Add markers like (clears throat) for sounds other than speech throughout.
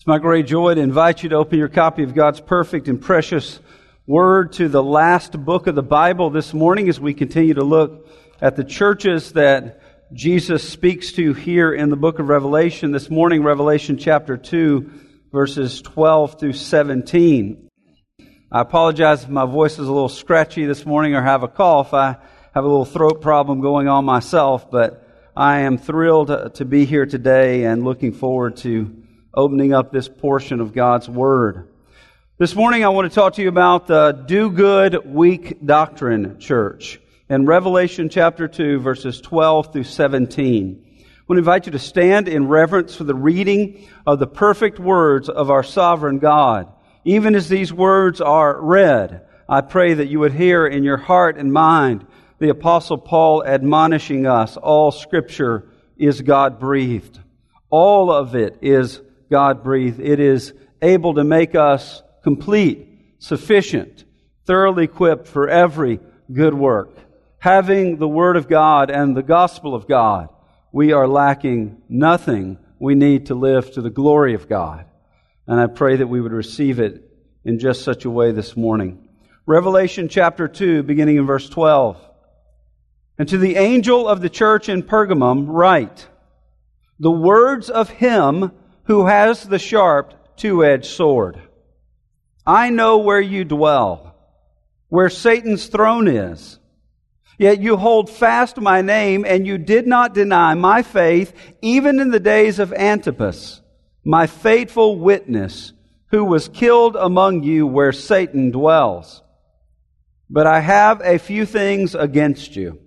It's my great joy to invite you to open your copy of God's perfect and precious word to the last book of the Bible this morning as we continue to look at the churches that Jesus speaks to here in the book of Revelation. This morning, Revelation chapter 2, verses 12 through 17. I apologize if my voice is a little scratchy this morning or have a cough. I have a little throat problem going on myself, but I am thrilled to be here today and looking forward to opening up this portion of God's Word. This morning I want to talk to you about the do good, weak doctrine church in Revelation chapter 2 verses 12 through 17. I want to invite you to stand in reverence for the reading of the perfect words of our sovereign God. Even as these words are read, I pray that you would hear in your heart and mind the apostle Paul admonishing us, all scripture is God breathed. All of it is God breathed. It is able to make us complete, sufficient, thoroughly equipped for every good work. Having the Word of God and the gospel of God, we are lacking nothing we need to live to the glory of God. And I pray that we would receive it in just such a way this morning. Revelation chapter 2, beginning in verse 12. And to the angel of the church in Pergamum, write, The words of him who has the sharp two edged sword. I know where you dwell, where Satan's throne is. Yet you hold fast my name, and you did not deny my faith, even in the days of Antipas, my faithful witness, who was killed among you where Satan dwells. But I have a few things against you.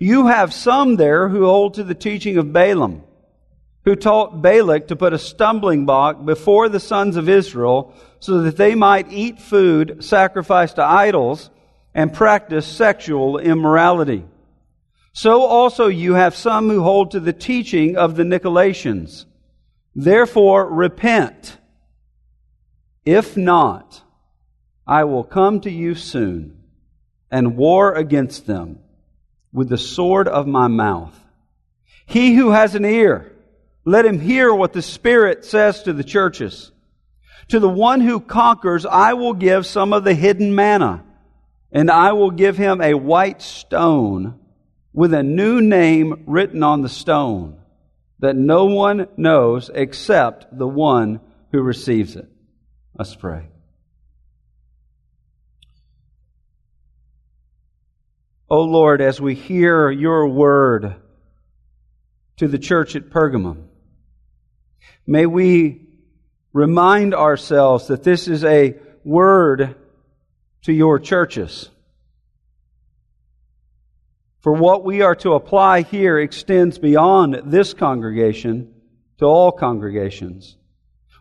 You have some there who hold to the teaching of Balaam who taught Balak to put a stumbling block before the sons of Israel so that they might eat food sacrificed to idols and practice sexual immorality. So also you have some who hold to the teaching of the Nicolaitans. Therefore repent. If not, I will come to you soon and war against them with the sword of my mouth. He who has an ear, let him hear what the Spirit says to the churches. To the one who conquers, I will give some of the hidden manna, and I will give him a white stone with a new name written on the stone that no one knows except the one who receives it. Let's pray. O oh Lord, as we hear your word to the church at Pergamum, May we remind ourselves that this is a word to your churches. For what we are to apply here extends beyond this congregation to all congregations.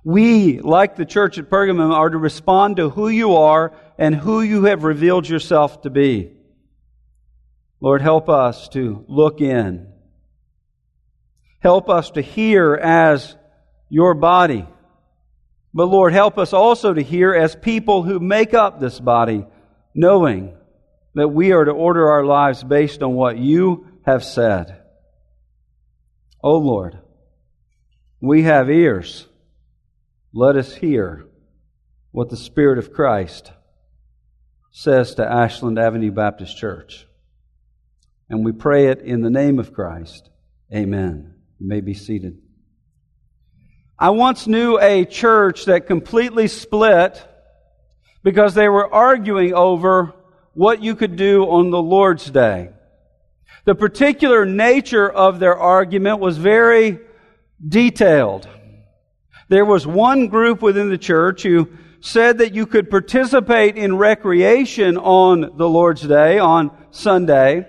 We, like the church at Pergamum, are to respond to who you are and who you have revealed yourself to be. Lord, help us to look in. Help us to hear as your body. But Lord, help us also to hear as people who make up this body, knowing that we are to order our lives based on what you have said. Oh Lord, we have ears. Let us hear what the Spirit of Christ says to Ashland Avenue Baptist Church. And we pray it in the name of Christ. Amen. You may be seated. I once knew a church that completely split because they were arguing over what you could do on the Lord's Day. The particular nature of their argument was very detailed. There was one group within the church who said that you could participate in recreation on the Lord's Day, on Sunday,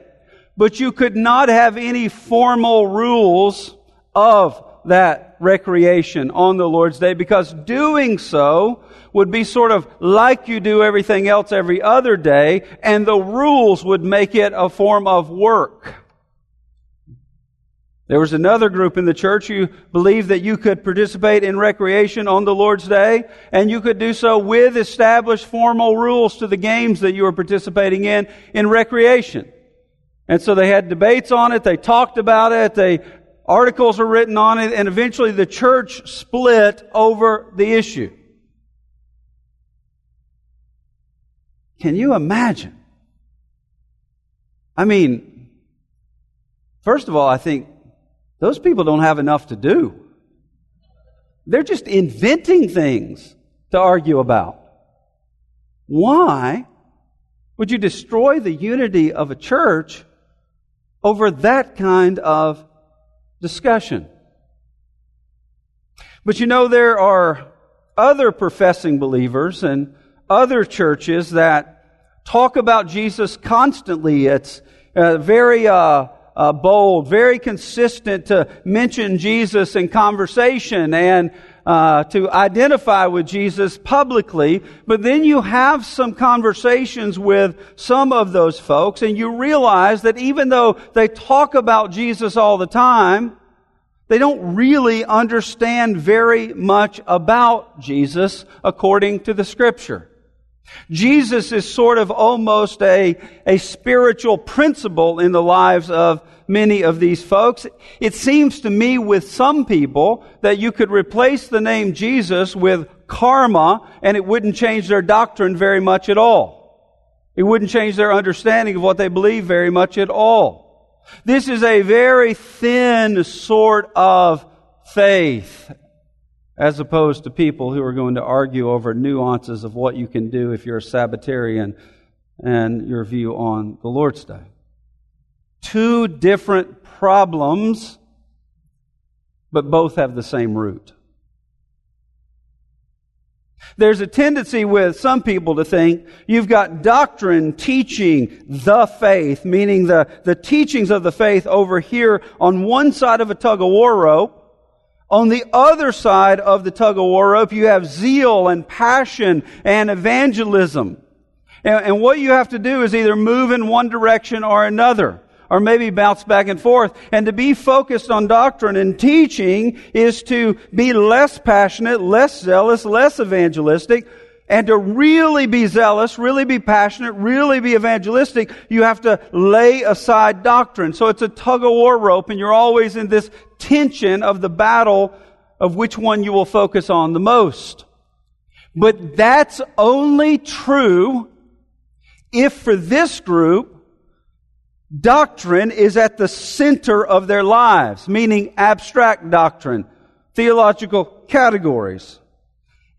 but you could not have any formal rules of that recreation on the Lord's Day because doing so would be sort of like you do everything else every other day, and the rules would make it a form of work. There was another group in the church who believed that you could participate in recreation on the Lord's Day, and you could do so with established formal rules to the games that you were participating in in recreation. And so they had debates on it, they talked about it, they articles are written on it, and eventually the church split over the issue. Can you imagine? I mean, first of all, I think those people don't have enough to do. They're just inventing things to argue about. Why would you destroy the unity of a church over that kind of discussion? But you know, there are other professing believers and other churches that talk about Jesus constantly. It's uh, very uh, uh, bold, very consistent to mention Jesus in conversation and uh, to identify with Jesus publicly. But then you have some conversations with some of those folks, and you realize that even though they talk about Jesus all the time, they don't really understand very much about Jesus according to the Scripture. Jesus is sort of almost a, a spiritual principle in the lives of many of these folks. It seems to me with some people that you could replace the name Jesus with karma and it wouldn't change their doctrine very much at all. It wouldn't change their understanding of what they believe very much at all. This is a very thin sort of faith as opposed to people who are going to argue over nuances of what you can do if you're a Sabbatarian and your view on the Lord's Day. Two different problems, but both have the same root. There's a tendency with some people to think you've got doctrine teaching the faith, meaning the, the teachings of the faith over here on one side of a tug of war rope, on the other side of the tug of war rope, you have zeal and passion and evangelism. And, and, what you have to do is either move in one direction or another, or maybe bounce back and forth. And to be focused on doctrine and teaching is to be less passionate, less zealous, less evangelistic, and to really be zealous, really be passionate, really be evangelistic, you have to lay aside doctrine. So it's a tug of war rope and you're always in this tension of the battle of which one you will focus on the most. But that's only true if for this group, doctrine is at the center of their lives, meaning abstract doctrine, theological categories.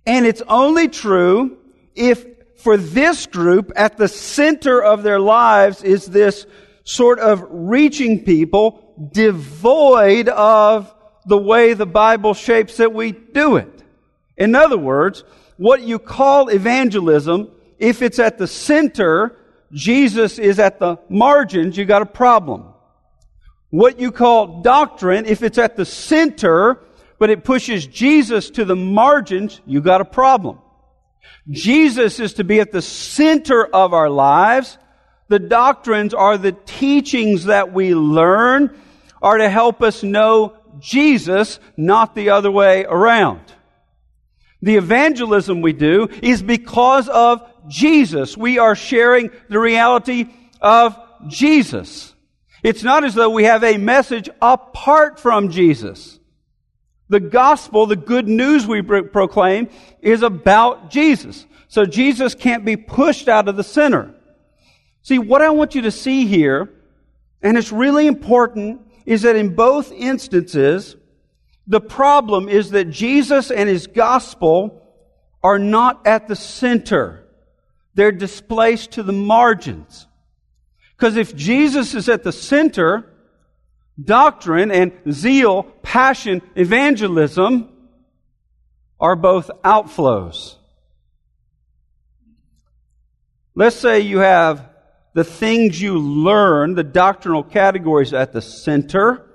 And it's only true if for this group at the center of their lives is this sort of reaching people devoid of the way the Bible shapes that we do it. In other words, what you call evangelism, if it's at the center, Jesus is at the margins, you got a problem. What you call doctrine, if it's at the center, but it pushes Jesus to the margins, you got a problem. Jesus is to be at the center of our lives. The doctrines are the teachings that we learn are to help us know Jesus, not the other way around. The evangelism we do is because of Jesus. We are sharing the reality of Jesus. It's not as though we have a message apart from Jesus. The gospel, the good news we proclaim, is about Jesus. So Jesus can't be pushed out of the center. See, what I want you to see here, and it's really important, is that in both instances, the problem is that Jesus and his gospel are not at the center. They're displaced to the margins. Because if Jesus is at the center, Doctrine and zeal, passion, evangelism are both outflows. Let's say you have the things you learn, the doctrinal categories at the center,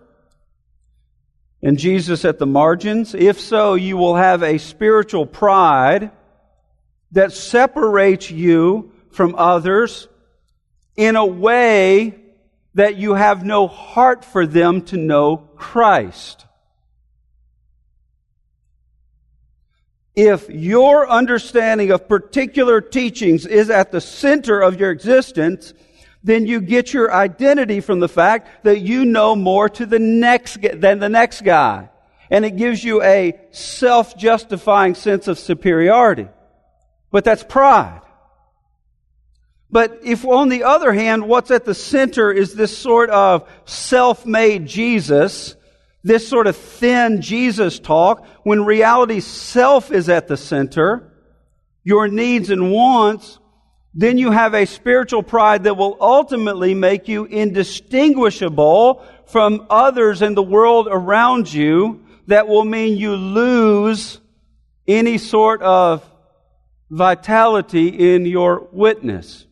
and Jesus at the margins. If so, you will have a spiritual pride that separates you from others in a way that you have no heart for them to know Christ. If your understanding of particular teachings is at the center of your existence, then you get your identity from the fact that you know more to the next than the next guy. And it gives you a self-justifying sense of superiority. But that's pride. But if on the other hand, what's at the center is this sort of self-made Jesus, this sort of thin Jesus talk, when reality self is at the center, your needs and wants, then you have a spiritual pride that will ultimately make you indistinguishable from others in the world around you. That will mean you lose any sort of vitality in your witness.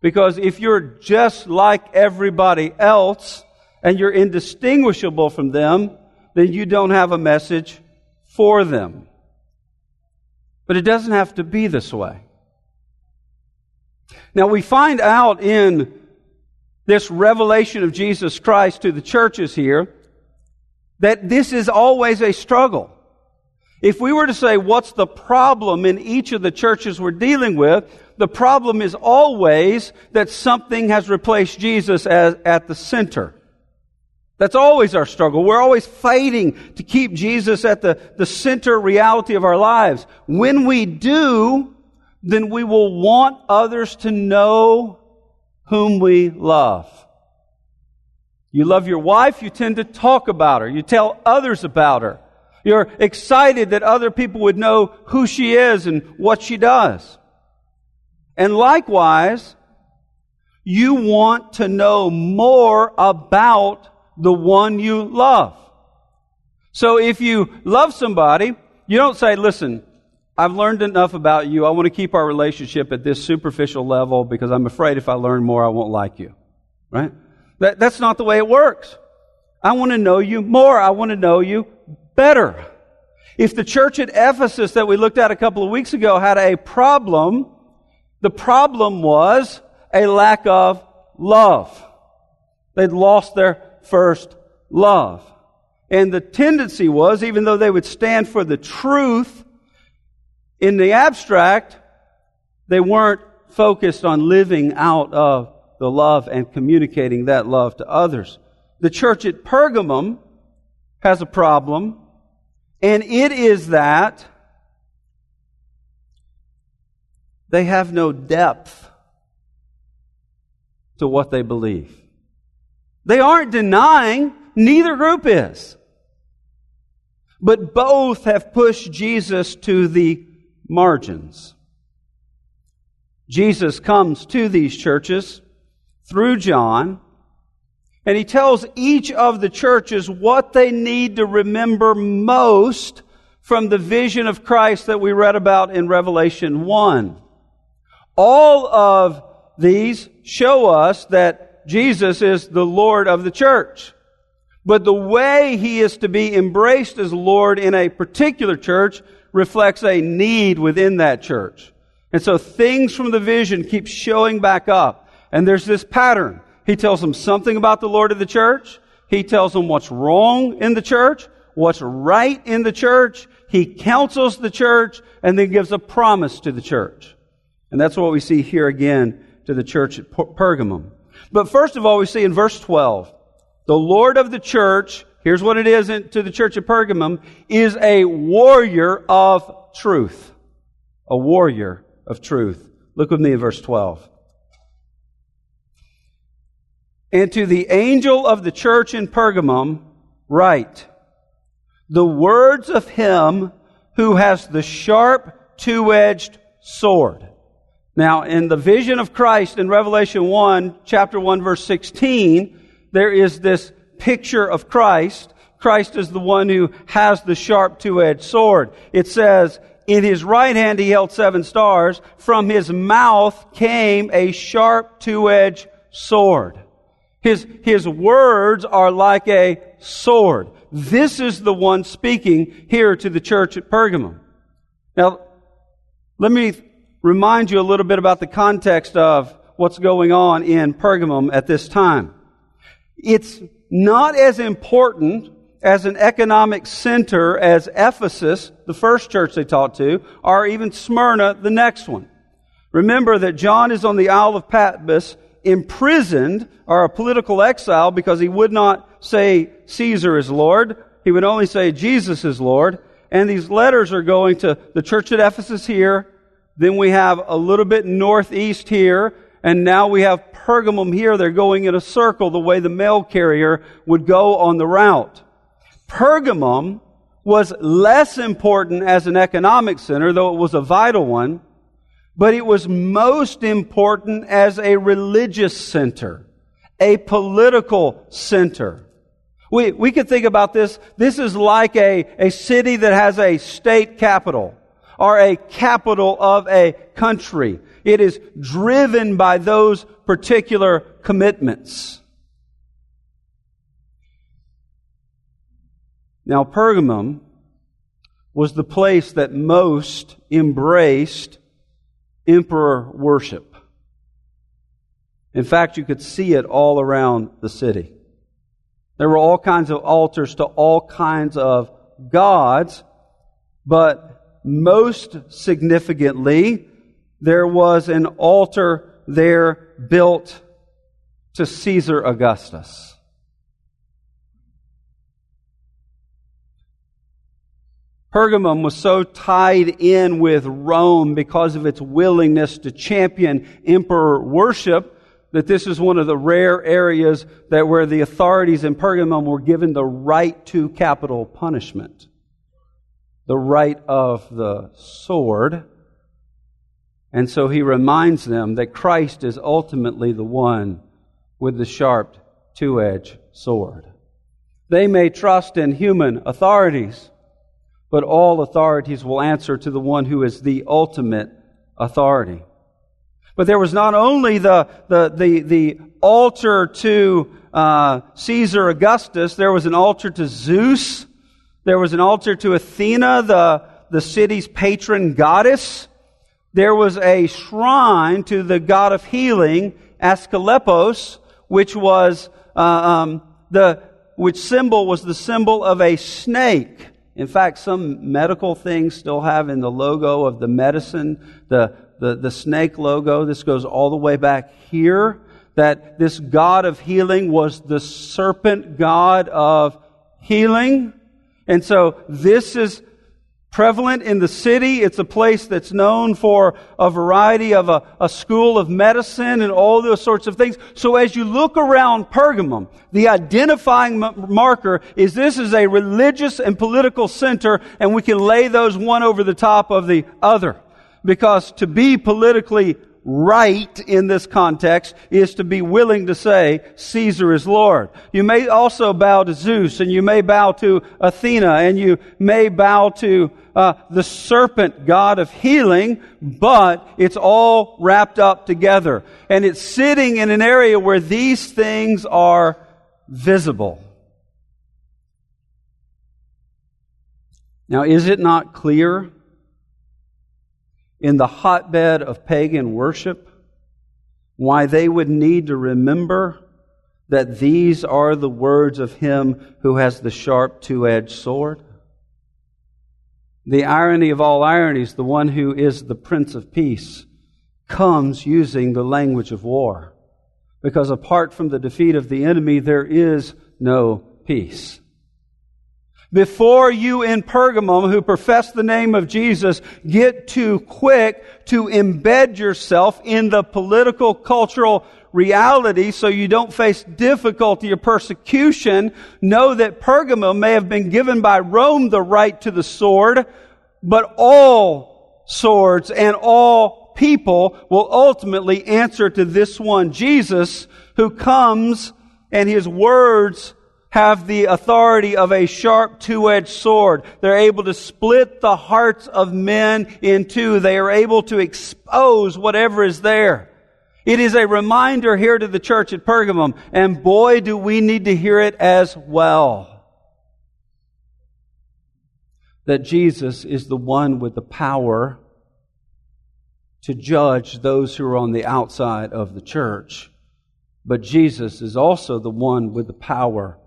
Because if you're just like everybody else and you're indistinguishable from them, then you don't have a message for them. But it doesn't have to be this way. Now we find out in this revelation of Jesus Christ to the churches here that this is always a struggle. If we were to say what's the problem in each of the churches we're dealing with, the problem is always that something has replaced Jesus as, at the center. That's always our struggle. We're always fighting to keep Jesus at the, the center reality of our lives. When we do, then we will want others to know whom we love. You love your wife, you tend to talk about her. You tell others about her. You're excited that other people would know who she is and what she does. And likewise, you want to know more about the one you love. So if you love somebody, you don't say, listen, I've learned enough about you. I want to keep our relationship at this superficial level because I'm afraid if I learn more, I won't like you. Right? That, that's not the way it works. I want to know you more. I want to know you better. If the church at Ephesus that we looked at a couple of weeks ago had a problem, the problem was a lack of love. They'd lost their first love. And the tendency was, even though they would stand for the truth in the abstract, they weren't focused on living out of the love and communicating that love to others. The church at Pergamum has a problem and it is that they have no depth to what they believe. They aren't denying, neither group is. But both have pushed Jesus to the margins. Jesus comes to these churches through John and he tells each of the churches what they need to remember most from the vision of Christ that we read about in Revelation 1. All of these show us that Jesus is the Lord of the church. But the way he is to be embraced as Lord in a particular church reflects a need within that church. And so things from the vision keep showing back up. And there's this pattern. He tells them something about the Lord of the church. He tells them what's wrong in the church, what's right in the church. He counsels the church and then gives a promise to the church. And that's what we see here again to the church at Pergamum. But first of all, we see in verse 12, the Lord of the church, here's what it is to the church at Pergamum, is a warrior of truth. A warrior of truth. Look with me in verse 12. And to the angel of the church in Pergamum, write, the words of him who has the sharp, two-edged sword. Now, in the vision of Christ in Revelation 1, chapter 1, verse 16, there is this picture of Christ. Christ is the one who has the sharp, two-edged sword. It says, in his right hand he held seven stars. From his mouth came a sharp, two-edged sword. His, his words are like a sword. This is the one speaking here to the church at Pergamum. Now, let me remind you a little bit about the context of what's going on in Pergamum at this time. It's not as important as an economic center as Ephesus, the first church they talked to, or even Smyrna, the next one. Remember that John is on the Isle of Patmos imprisoned or a political exile because he would not say Caesar is Lord. He would only say Jesus is Lord. And these letters are going to the church at Ephesus here. Then we have a little bit northeast here. And now we have Pergamum here. They're going in a circle the way the mail carrier would go on the route. Pergamum was less important as an economic center, though it was a vital one, but it was most important as a religious center, a political center. We, we could think about this. This is like a, a city that has a state capital or a capital of a country. It is driven by those particular commitments. Now, Pergamum was the place that most embraced emperor worship. In fact, you could see it all around the city. There were all kinds of altars to all kinds of gods, but most significantly, there was an altar there built to Caesar Augustus. Pergamum was so tied in with Rome because of its willingness to champion emperor worship that this is one of the rare areas that where the authorities in Pergamum were given the right to capital punishment. The right of the sword. And so he reminds them that Christ is ultimately the one with the sharp two-edged sword. They may trust in human authorities, but all authorities will answer to the one who is the ultimate authority. But there was not only the, the, the, the altar to uh, Caesar Augustus, there was an altar to Zeus, there was an altar to Athena, the, the city's patron goddess. There was a shrine to the god of healing, Asclepios, which was uh, um, the which symbol was the symbol of a snake. In fact, some medical things still have in the logo of the medicine the the, the snake logo. This goes all the way back here. That this God of healing was the serpent God of healing. And so this is prevalent in the city. It's a place that's known for a variety of a, a, school of medicine and all those sorts of things. So as you look around Pergamum, the identifying marker is this is a religious and political center and we can lay those one over the top of the other because to be politically right in this context is to be willing to say Caesar is Lord. You may also bow to Zeus and you may bow to Athena and you may bow to uh, the serpent god of healing, but it's all wrapped up together. And it's sitting in an area where these things are visible. Now, is it not clear in the hotbed of pagan worship, why they would need to remember that these are the words of him who has the sharp two edged sword. The irony of all ironies, the one who is the Prince of Peace, comes using the language of war. Because apart from the defeat of the enemy, there is no peace before you in Pergamum who profess the name of Jesus get too quick to embed yourself in the political cultural reality so you don't face difficulty or persecution, know that Pergamum may have been given by Rome the right to the sword, but all swords and all people will ultimately answer to this one, Jesus, who comes and his words have the authority of a sharp two-edged sword. They're able to split the hearts of men in two. They are able to expose whatever is there. It is a reminder here to the church at Pergamum, and boy, do we need to hear it as well. That Jesus is the one with the power to judge those who are on the outside of the church. But Jesus is also the one with the power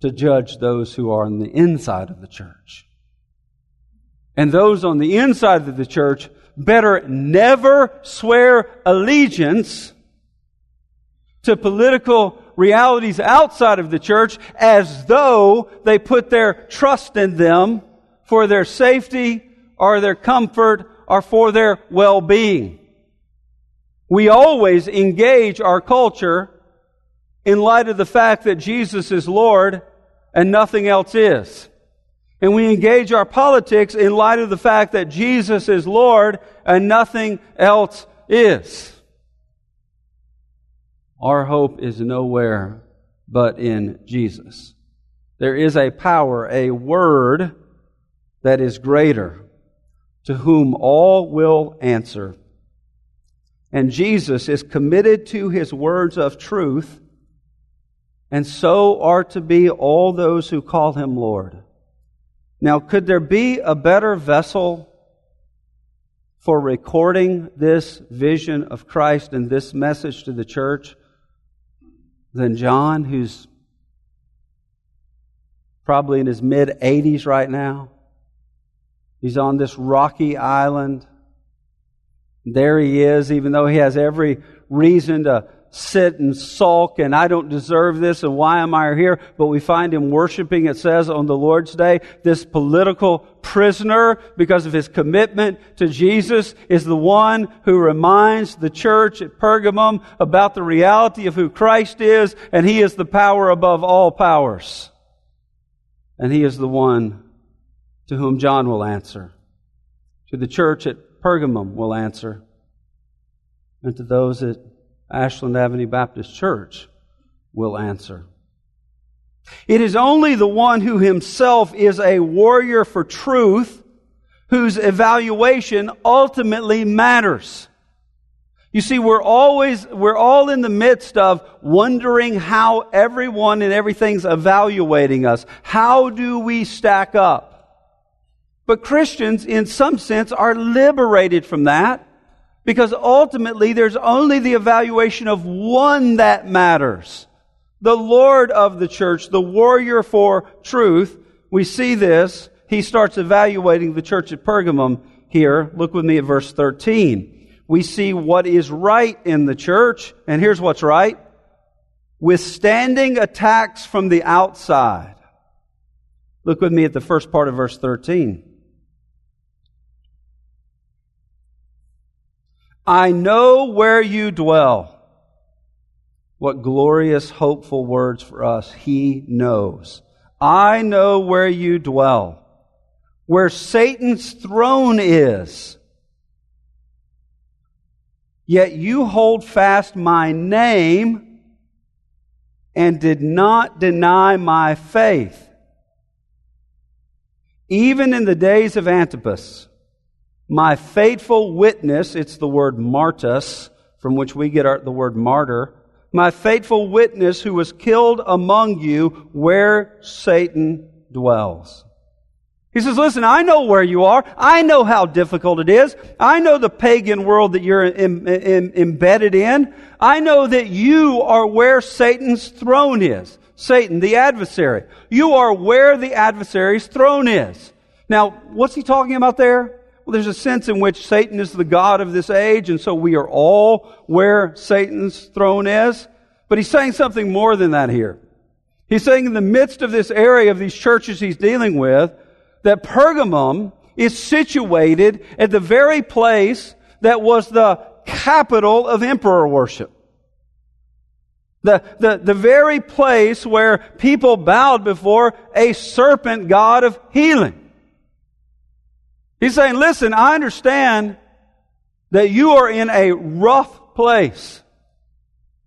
to judge those who are on the inside of the church. And those on the inside of the church better never swear allegiance to political realities outside of the church as though they put their trust in them for their safety or their comfort or for their well-being. We always engage our culture in light of the fact that Jesus is Lord and nothing else is. And we engage our politics in light of the fact that Jesus is Lord and nothing else is. Our hope is nowhere but in Jesus. There is a power, a word that is greater, to whom all will answer. And Jesus is committed to his words of truth, and so are to be all those who call him Lord. Now, could there be a better vessel for recording this vision of Christ and this message to the church than John, who's probably in his mid 80s right now? He's on this rocky island. There he is, even though he has every reason to sit and sulk and I don't deserve this and why am I here? But we find him worshiping, it says, on the Lord's Day. This political prisoner, because of his commitment to Jesus, is the one who reminds the church at Pergamum about the reality of who Christ is and he is the power above all powers. And he is the one to whom John will answer. To the church at Pergamum will answer. And to those at Ashland Avenue Baptist Church will answer. It is only the one who himself is a warrior for truth whose evaluation ultimately matters. You see, we're always, we're all in the midst of wondering how everyone and everything's evaluating us. How do we stack up? But Christians, in some sense, are liberated from that because ultimately, there's only the evaluation of one that matters. The Lord of the church, the warrior for truth. We see this. He starts evaluating the church at Pergamum here. Look with me at verse 13. We see what is right in the church, and here's what's right. Withstanding attacks from the outside. Look with me at the first part of verse 13. I know where you dwell. What glorious, hopeful words for us. He knows. I know where you dwell, where Satan's throne is. Yet you hold fast my name and did not deny my faith. Even in the days of Antipas, my faithful witness, it's the word martus, from which we get our, the word martyr. My faithful witness who was killed among you where Satan dwells. He says, listen, I know where you are. I know how difficult it is. I know the pagan world that you're in, in, embedded in. I know that you are where Satan's throne is. Satan, the adversary. You are where the adversary's throne is. Now, what's he talking about there? Well, there's a sense in which Satan is the God of this age, and so we are all where Satan's throne is. But he's saying something more than that here. He's saying in the midst of this area of these churches he's dealing with, that Pergamum is situated at the very place that was the capital of emperor worship. The, the, the very place where people bowed before a serpent god of healing. He's saying, listen, I understand that you are in a rough place.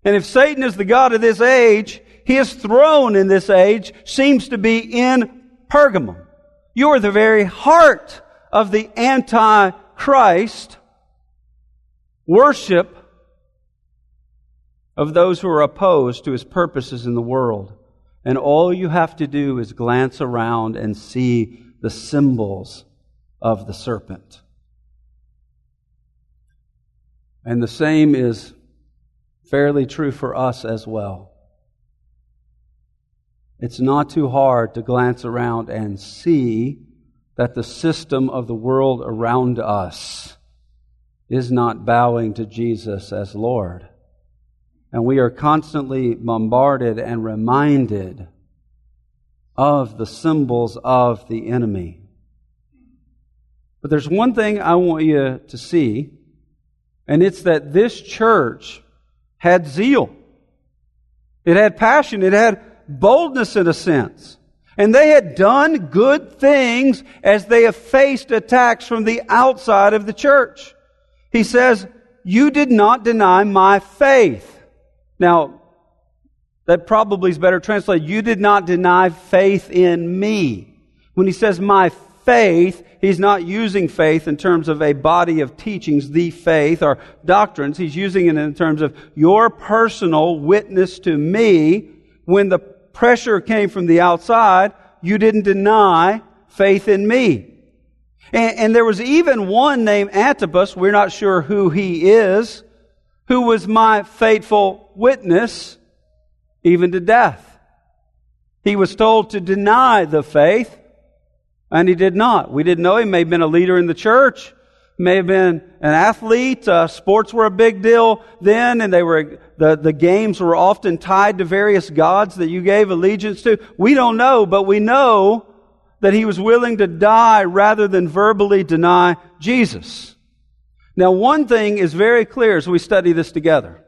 And if Satan is the God of this age, his throne in this age seems to be in Pergamum. You are the very heart of the Antichrist worship of those who are opposed to his purposes in the world. And all you have to do is glance around and see the symbols of the serpent. And the same is fairly true for us as well. It's not too hard to glance around and see that the system of the world around us is not bowing to Jesus as Lord. And we are constantly bombarded and reminded of the symbols of the enemy. But there's one thing I want you to see, and it's that this church had zeal. It had passion. It had boldness in a sense. And they had done good things as they have faced attacks from the outside of the church. He says, You did not deny my faith. Now, that probably is better translated. You did not deny faith in me. When he says my faith, he's not using faith in terms of a body of teachings, the faith or doctrines. He's using it in terms of your personal witness to me. When the pressure came from the outside, you didn't deny faith in me. And, and there was even one named Antipas, we're not sure who he is, who was my faithful witness even to death. He was told to deny the faith, and he did not. We didn't know he may have been a leader in the church, may have been an athlete. Uh, sports were a big deal then, and they were the, the games were often tied to various gods that you gave allegiance to. We don't know, but we know that he was willing to die rather than verbally deny Jesus. Now, one thing is very clear as we study this together,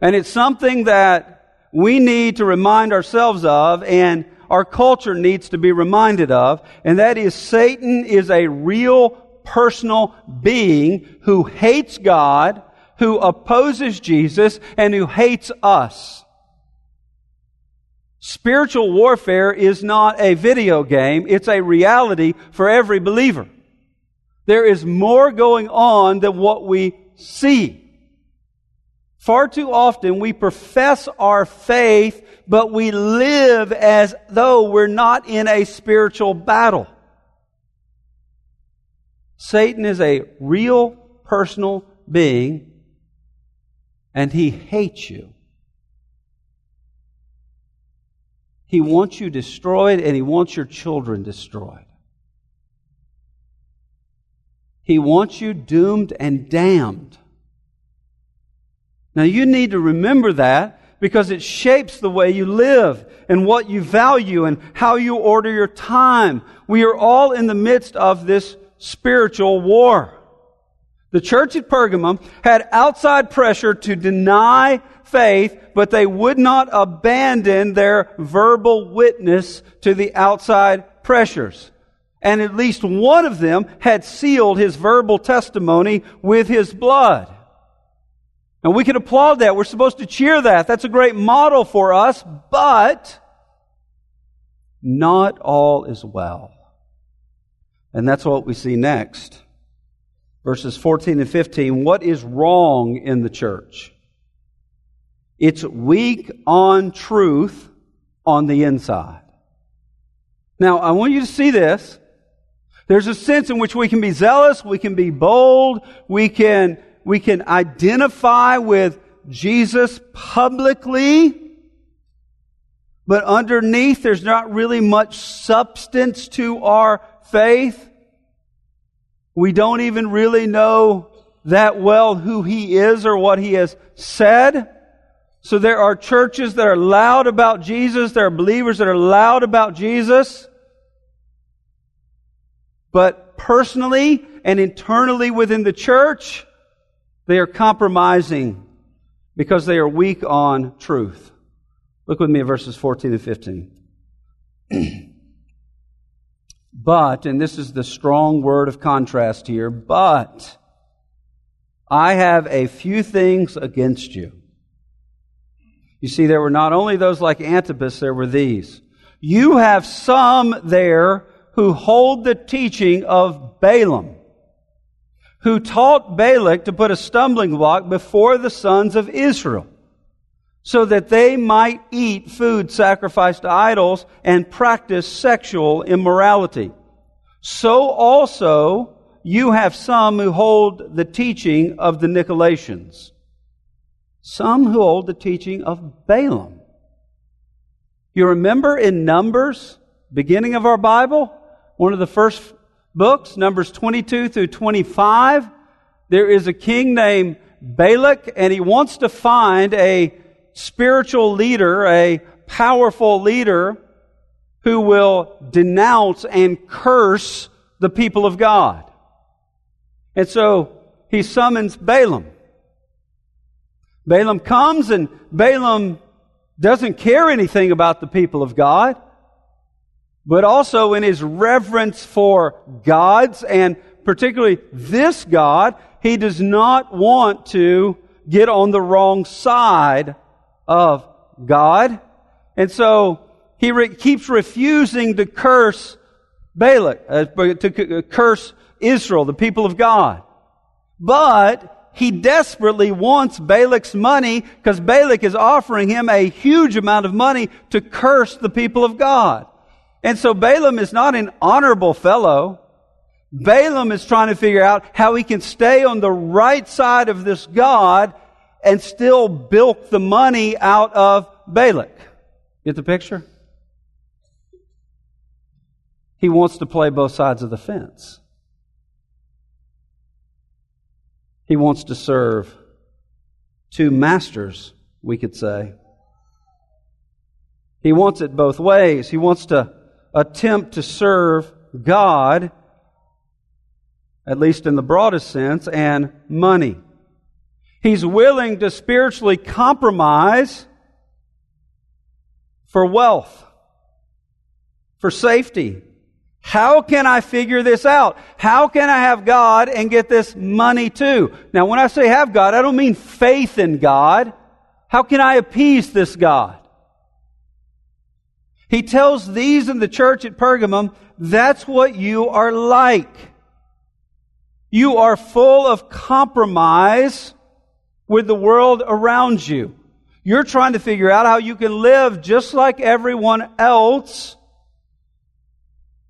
and it's something that we need to remind ourselves of and our culture needs to be reminded of, and that is Satan is a real personal being who hates God, who opposes Jesus, and who hates us. Spiritual warfare is not a video game, it's a reality for every believer. There is more going on than what we see. Far too often we profess our faith, but we live as though we're not in a spiritual battle. Satan is a real personal being, and he hates you. He wants you destroyed, and he wants your children destroyed. He wants you doomed and damned. Now you need to remember that because it shapes the way you live and what you value and how you order your time. We are all in the midst of this spiritual war. The church at Pergamum had outside pressure to deny faith, but they would not abandon their verbal witness to the outside pressures. And at least one of them had sealed his verbal testimony with his blood. And we can applaud that. We're supposed to cheer that. That's a great model for us, but not all is well. And that's what we see next. Verses 14 and 15. What is wrong in the church? It's weak on truth on the inside. Now, I want you to see this. There's a sense in which we can be zealous, we can be bold, we can we can identify with Jesus publicly, but underneath there's not really much substance to our faith. We don't even really know that well who he is or what he has said. So there are churches that are loud about Jesus. There are believers that are loud about Jesus. But personally and internally within the church, they are compromising because they are weak on truth. Look with me at verses 14 and 15. (clears throat) but, and this is the strong word of contrast here, but I have a few things against you. You see, there were not only those like Antipas, there were these. You have some there who hold the teaching of Balaam who taught Balak to put a stumbling block before the sons of Israel so that they might eat food sacrificed to idols and practice sexual immorality. So also you have some who hold the teaching of the Nicolaitans, some who hold the teaching of Balaam. You remember in Numbers, beginning of our Bible, one of the first books, Numbers 22 through 25, there is a king named Balak, and he wants to find a, spiritual leader, a powerful leader who will denounce and curse the people of God. And so he summons Balaam. Balaam comes and Balaam doesn't care anything about the people of God, but also in his reverence for gods and particularly this God, he does not want to get on the wrong side of God. And so he re- keeps refusing to curse Balak, uh, to uh, curse Israel, the people of God. But he desperately wants Balak's money because Balak is offering him a huge amount of money to curse the people of God. And so Balaam is not an honorable fellow. Balaam is trying to figure out how he can stay on the right side of this God and still bilk the money out of Balak. Get the picture? He wants to play both sides of the fence. He wants to serve two masters, we could say. He wants it both ways. He wants to attempt to serve God at least in the broadest sense, and money. He's willing to spiritually compromise for wealth, for safety. How can I figure this out? How can I have God and get this money too? Now, when I say have God, I don't mean faith in God. How can I appease this God? He tells these in the church at Pergamum, that's what you are like. You are full of compromise with the world around you. You're trying to figure out how you can live just like everyone else.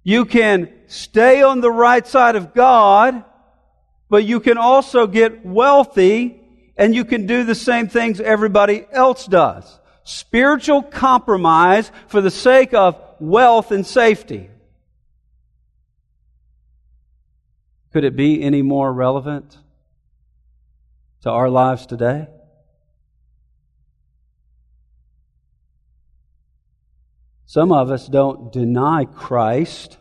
You can stay on the right side of God, but you can also get wealthy and you can do the same things everybody else does. Spiritual compromise for the sake of wealth and safety. Could it be any more relevant to our lives today? Some of us don't deny Christ,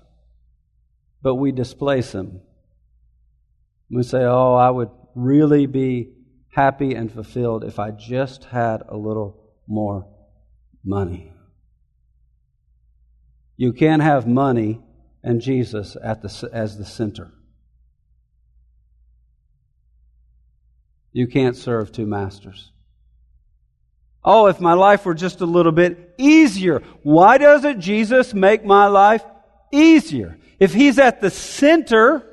but we displace him. We say, Oh, I would really be happy and fulfilled if I just had a little more money. You can't have money and Jesus at the, as the center. You can't serve two masters. Oh, if my life were just a little bit easier. Why doesn't Jesus make my life easier? If He's at the center,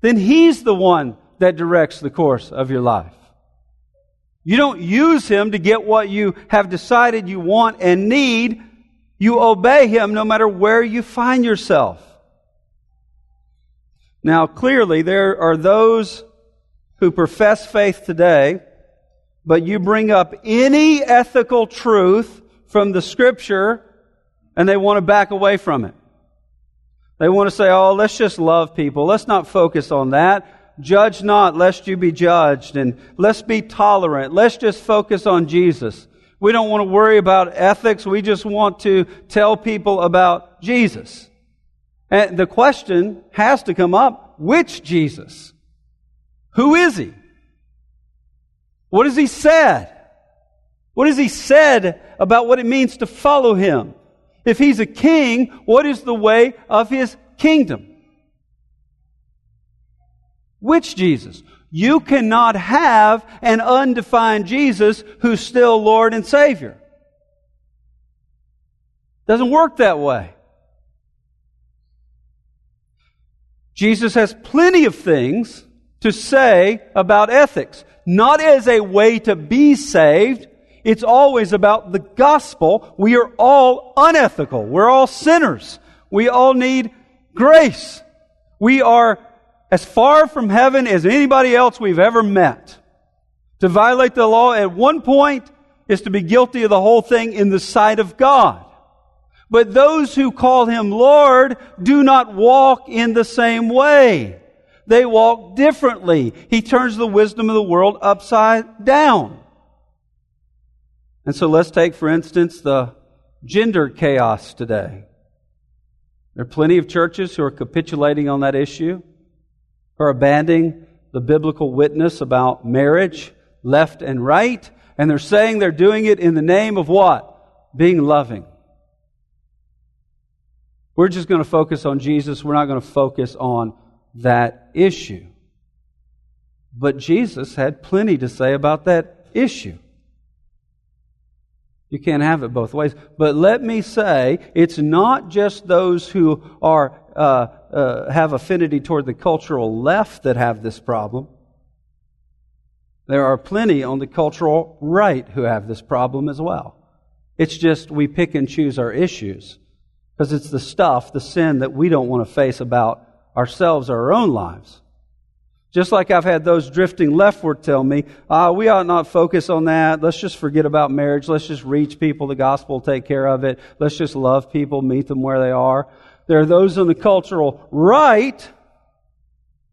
then He's the one that directs the course of your life. You don't use Him to get what you have decided you want and need. You obey Him no matter where you find yourself. Now, clearly, there are those who profess faith today, but you bring up any ethical truth from the scripture and they want to back away from it. They want to say, oh, let's just love people. Let's not focus on that. Judge not, lest you be judged. And let's be tolerant. Let's just focus on Jesus. We don't want to worry about ethics. We just want to tell people about Jesus. And the question has to come up, which Jesus? Who is he? What has he said? What has he said about what it means to follow him? If he's a king, what is the way of his kingdom? Which Jesus? You cannot have an undefined Jesus who's still Lord and Savior. Doesn't work that way. Jesus has plenty of things to say about ethics. Not as a way to be saved. It's always about the gospel. We are all unethical. We're all sinners. We all need grace. We are as far from heaven as anybody else we've ever met. To violate the law at one point is to be guilty of the whole thing in the sight of God. But those who call him Lord do not walk in the same way. They walk differently. He turns the wisdom of the world upside down. And so let's take, for instance, the gender chaos today. There are plenty of churches who are capitulating on that issue, are abandoning the biblical witness about marriage, left and right, and they're saying they're doing it in the name of what? Being loving. We're just going to focus on Jesus. We're not going to focus on that issue. But Jesus had plenty to say about that issue. You can't have it both ways. But let me say, it's not just those who are uh, uh, have affinity toward the cultural left that have this problem. There are plenty on the cultural right who have this problem as well. It's just we pick and choose our issues because it's the stuff, the sin that we don't want to face about ourselves or our own lives. Just like I've had those drifting leftward tell me, uh, we ought not focus on that. Let's just forget about marriage. Let's just reach people. The gospel will take care of it. Let's just love people, meet them where they are. There are those on the cultural right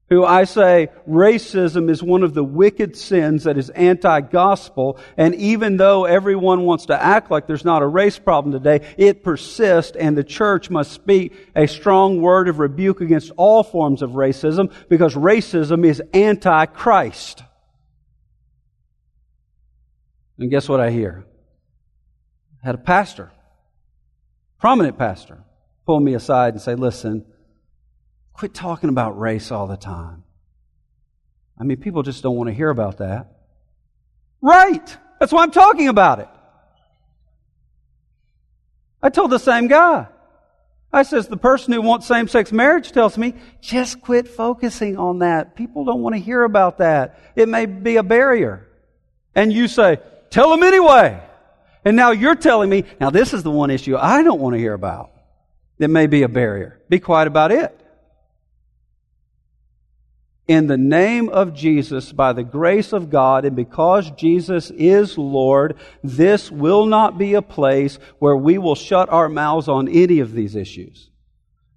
who I say racism is one of the wicked sins that is anti-gospel. And even though everyone wants to act like there's not a race problem today, it persists and the church must speak a strong word of rebuke against all forms of racism because racism is anti-Christ. And guess what I hear? I had a pastor, prominent pastor, pull me aside and say, listen, Quit talking about race all the time. I mean, people just don't want to hear about that. Right! That's why I'm talking about it. I told the same guy. I says, the person who wants same sex marriage tells me, just quit focusing on that. People don't want to hear about that. It may be a barrier. And you say, tell them anyway. And now you're telling me, now this is the one issue I don't want to hear about. It may be a barrier. Be quiet about it in the name of Jesus, by the grace of God, and because Jesus is Lord, this will not be a place where we will shut our mouths on any of these issues.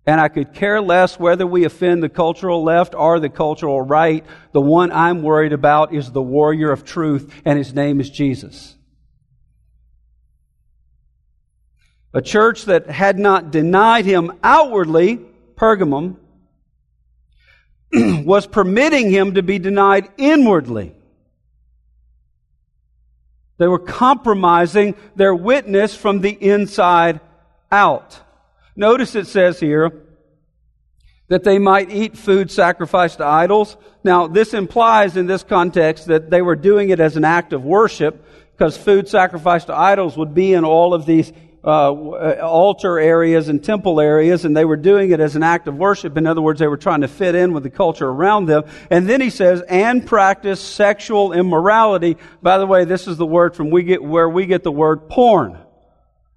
And I could care less whether we offend the cultural left or the cultural right. The one I'm worried about is the warrior of truth, and his name is Jesus. A church that had not denied him outwardly, Pergamum, (clears throat) was permitting him to be denied inwardly. They were compromising their witness from the inside out. Notice it says here that they might eat food sacrificed to idols. Now, this implies in this context that they were doing it as an act of worship because food sacrificed to idols would be in all of these uh, altar areas and temple areas, and they were doing it as an act of worship. In other words, they were trying to fit in with the culture around them. And then he says, and practice sexual immorality. By the way, this is the word from we get where we get the word porn.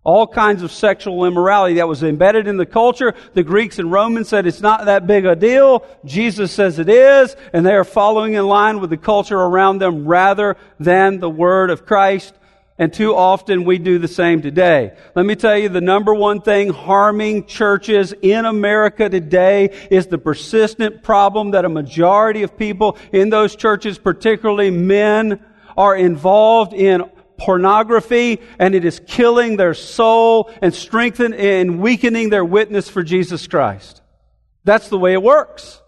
All kinds of sexual immorality that was embedded in the culture. The Greeks and Romans said it's not that big a deal. Jesus says it is, and they are following in line with the culture around them rather than the word of Christ and too often we do the same today. Let me tell you the number one thing harming churches in America today is the persistent problem that a majority of people in those churches, particularly men, are involved in pornography and it is killing their soul and strengthening and weakening their witness for Jesus Christ. That's the way it works.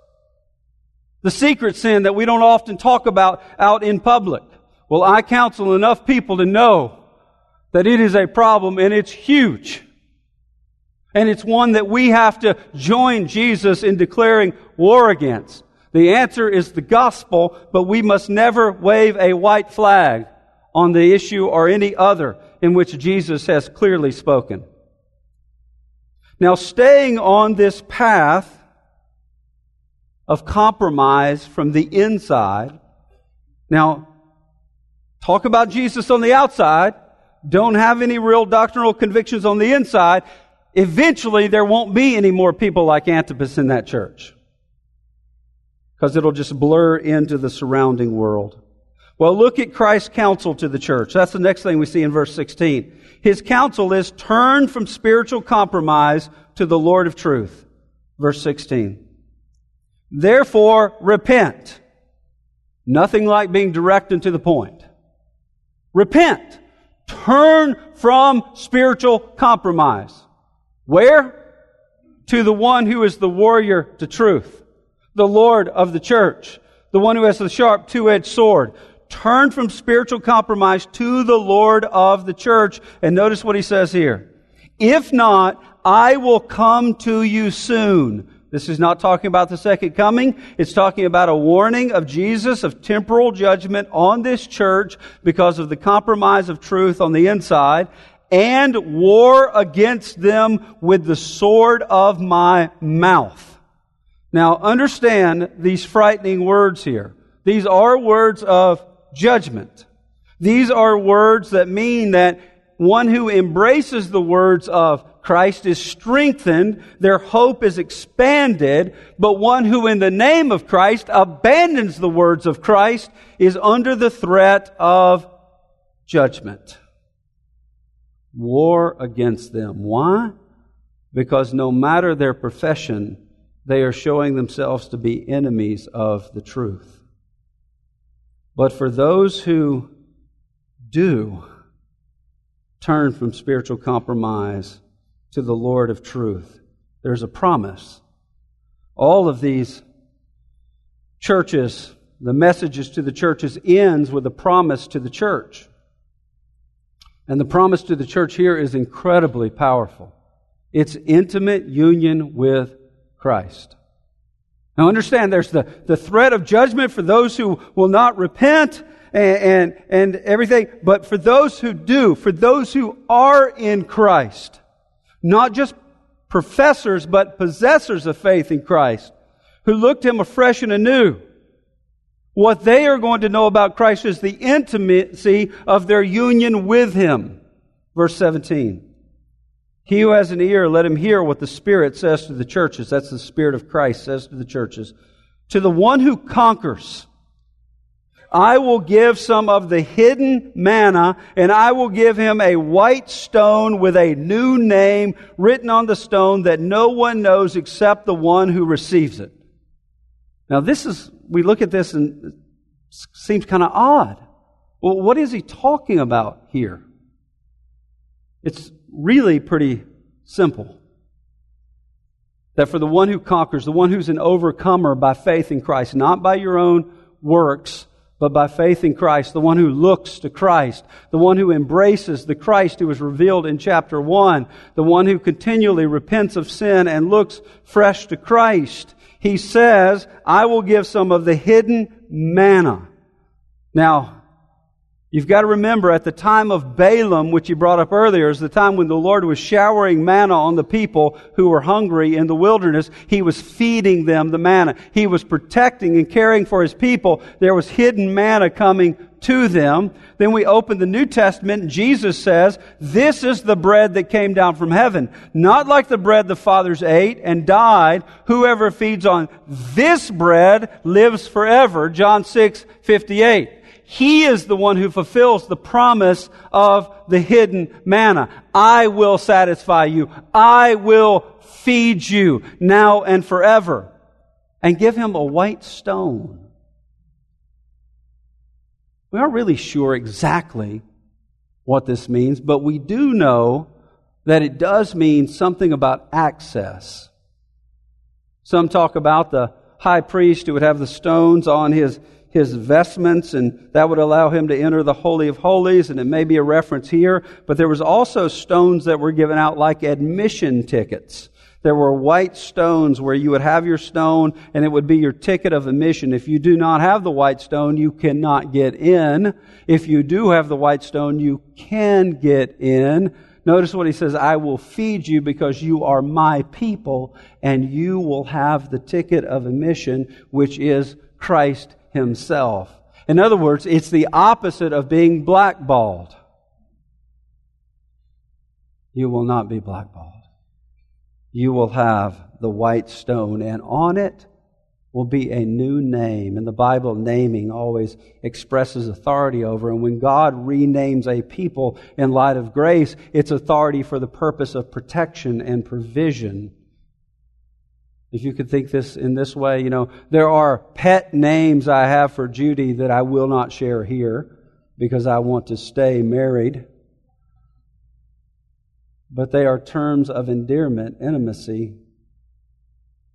The secret sin that we don't often talk about out in public. Well, I counsel enough people to know that it is a problem and it's huge. And it's one that we have to join Jesus in declaring war against. The answer is the gospel, but we must never wave a white flag on the issue or any other in which Jesus has clearly spoken. Now, staying on this path of compromise from the inside, now, talk about Jesus on the outside, don't have any real doctrinal convictions on the inside, eventually there won't be any more people like Antipas in that church. Because it'll just blur into the surrounding world. Well, look at Christ's counsel to the church. That's the next thing we see in verse 16. His counsel is turn from spiritual compromise to the Lord of truth. Verse 16. Therefore, repent. Nothing like being direct and to the point. Repent. Turn from spiritual compromise. Where? To the one who is the warrior to truth, the Lord of the church, the one who has the sharp two-edged sword. Turn from spiritual compromise to the Lord of the church. And notice what he says here. If not, I will come to you soon. This is not talking about the second coming. It's talking about a warning of Jesus of temporal judgment on this church because of the compromise of truth on the inside and war against them with the sword of my mouth. Now understand these frightening words here. These are words of judgment. These are words that mean that one who embraces the words of Christ is strengthened, their hope is expanded, but one who in the name of Christ abandons the words of Christ is under the threat of judgment. War against them. Why? Because no matter their profession, they are showing themselves to be enemies of the truth. But for those who do turn from spiritual compromise to the Lord of truth, there's a promise. All of these churches, the messages to the churches ends with a promise to the church. And the promise to the church here is incredibly powerful. It's intimate union with Christ. Now understand there's the, the threat of judgment for those who will not repent and, and, and everything, but for those who do, for those who are in Christ, not just professors, but possessors of faith in Christ, who look to Him afresh and anew. What they are going to know about Christ is the intimacy of their union with Him. Verse 17. He who has an ear, let him hear what the Spirit says to the churches. That's the Spirit of Christ says to the churches. To the one who conquers, I will give some of the hidden manna, and I will give him a white stone with a new name written on the stone that no one knows except the one who receives it. Now, this is, we look at this and it seems kind of odd. Well, what is he talking about here? It's really pretty simple. That for the one who conquers, the one who's an overcomer by faith in Christ, not by your own works, but by faith in Christ, the one who looks to Christ, the one who embraces the Christ who was revealed in chapter 1, the one who continually repents of sin and looks fresh to Christ, he says, I will give some of the hidden manna. Now, You've got to remember at the time of Balaam, which you brought up earlier, is the time when the Lord was showering manna on the people who were hungry in the wilderness. He was feeding them the manna. He was protecting and caring for his people. There was hidden manna coming to them. Then we open the New Testament and Jesus says, this is the bread that came down from heaven. Not like the bread the fathers ate and died. Whoever feeds on this bread lives forever. John 6, 58. He is the one who fulfills the promise of the hidden manna. I will satisfy you. I will feed you now and forever. And give him a white stone. We aren't really sure exactly what this means, but we do know that it does mean something about access. Some talk about the high priest who would have the stones on his his vestments, and that would allow him to enter the Holy of Holies, and it may be a reference here, but there was also stones that were given out like admission tickets. There were white stones where you would have your stone and it would be your ticket of admission. If you do not have the white stone, you cannot get in. If you do have the white stone, you can get in. Notice what he says, I will feed you because you are my people and you will have the ticket of admission, which is Christ himself. In other words, it's the opposite of being blackballed. You will not be blackballed. You will have the white stone, and on it will be a new name. And the Bible, naming always expresses authority over. And when God renames a people in light of grace, it's authority for the purpose of protection and provision. If you could think this in this way, you know, there are pet names I have for Judy that I will not share here because I want to stay married but they are terms of endearment, intimacy.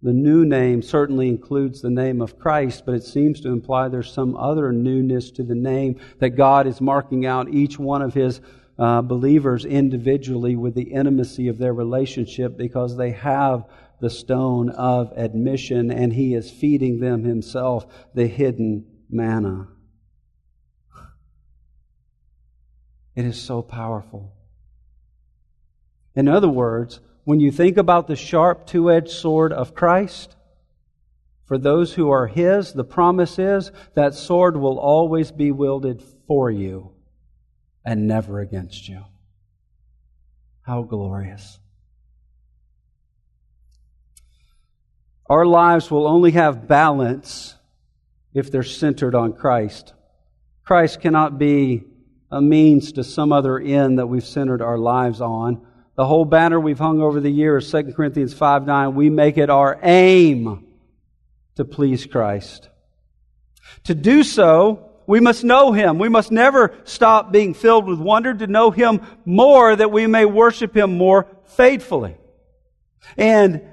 The new name certainly includes the name of Christ, but it seems to imply there's some other newness to the name that God is marking out each one of His uh, believers individually with the intimacy of their relationship because they have the stone of admission and He is feeding them Himself the hidden manna. It is so powerful. In other words, when you think about the sharp two edged sword of Christ, for those who are His, the promise is that sword will always be wielded for you and never against you. How glorious. Our lives will only have balance if they're centered on Christ. Christ cannot be a means to some other end that we've centered our lives on. The whole banner we've hung over the years, 2 Corinthians 5 9, we make it our aim to please Christ. To do so, we must know Him. We must never stop being filled with wonder to know Him more that we may worship Him more faithfully. And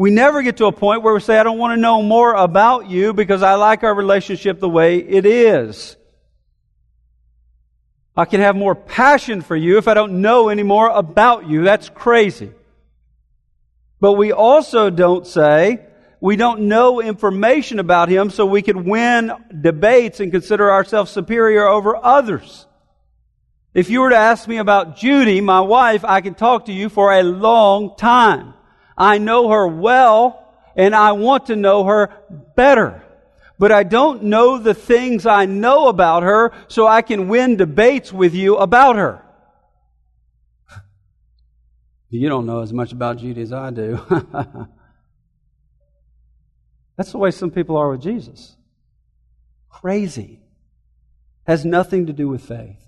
we never get to a point where we say, I don't want to know more about you because I like our relationship the way it is. I can have more passion for you if I don't know any more about you. That's crazy. But we also don't say we don't know information about him so we can win debates and consider ourselves superior over others. If you were to ask me about Judy, my wife, I can talk to you for a long time. I know her well and I want to know her better but I don't know the things I know about her so I can win debates with you about her. You don't know as much about Judy as I do. (laughs) That's the way some people are with Jesus. Crazy. Has nothing to do with faith.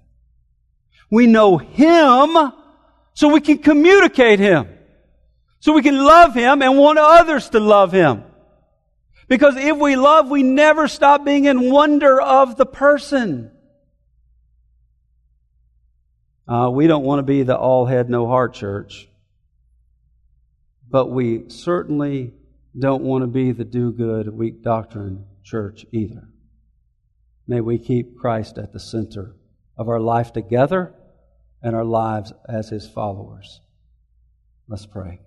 We know Him so we can communicate Him. So we can love Him and want others to love Him. Because if we love, we never stop being in wonder of the person. Uh, we don't want to be the all head, no heart church. But we certainly don't want to be the do good, weak doctrine church either. May we keep Christ at the center of our life together and our lives as his followers. Let's pray.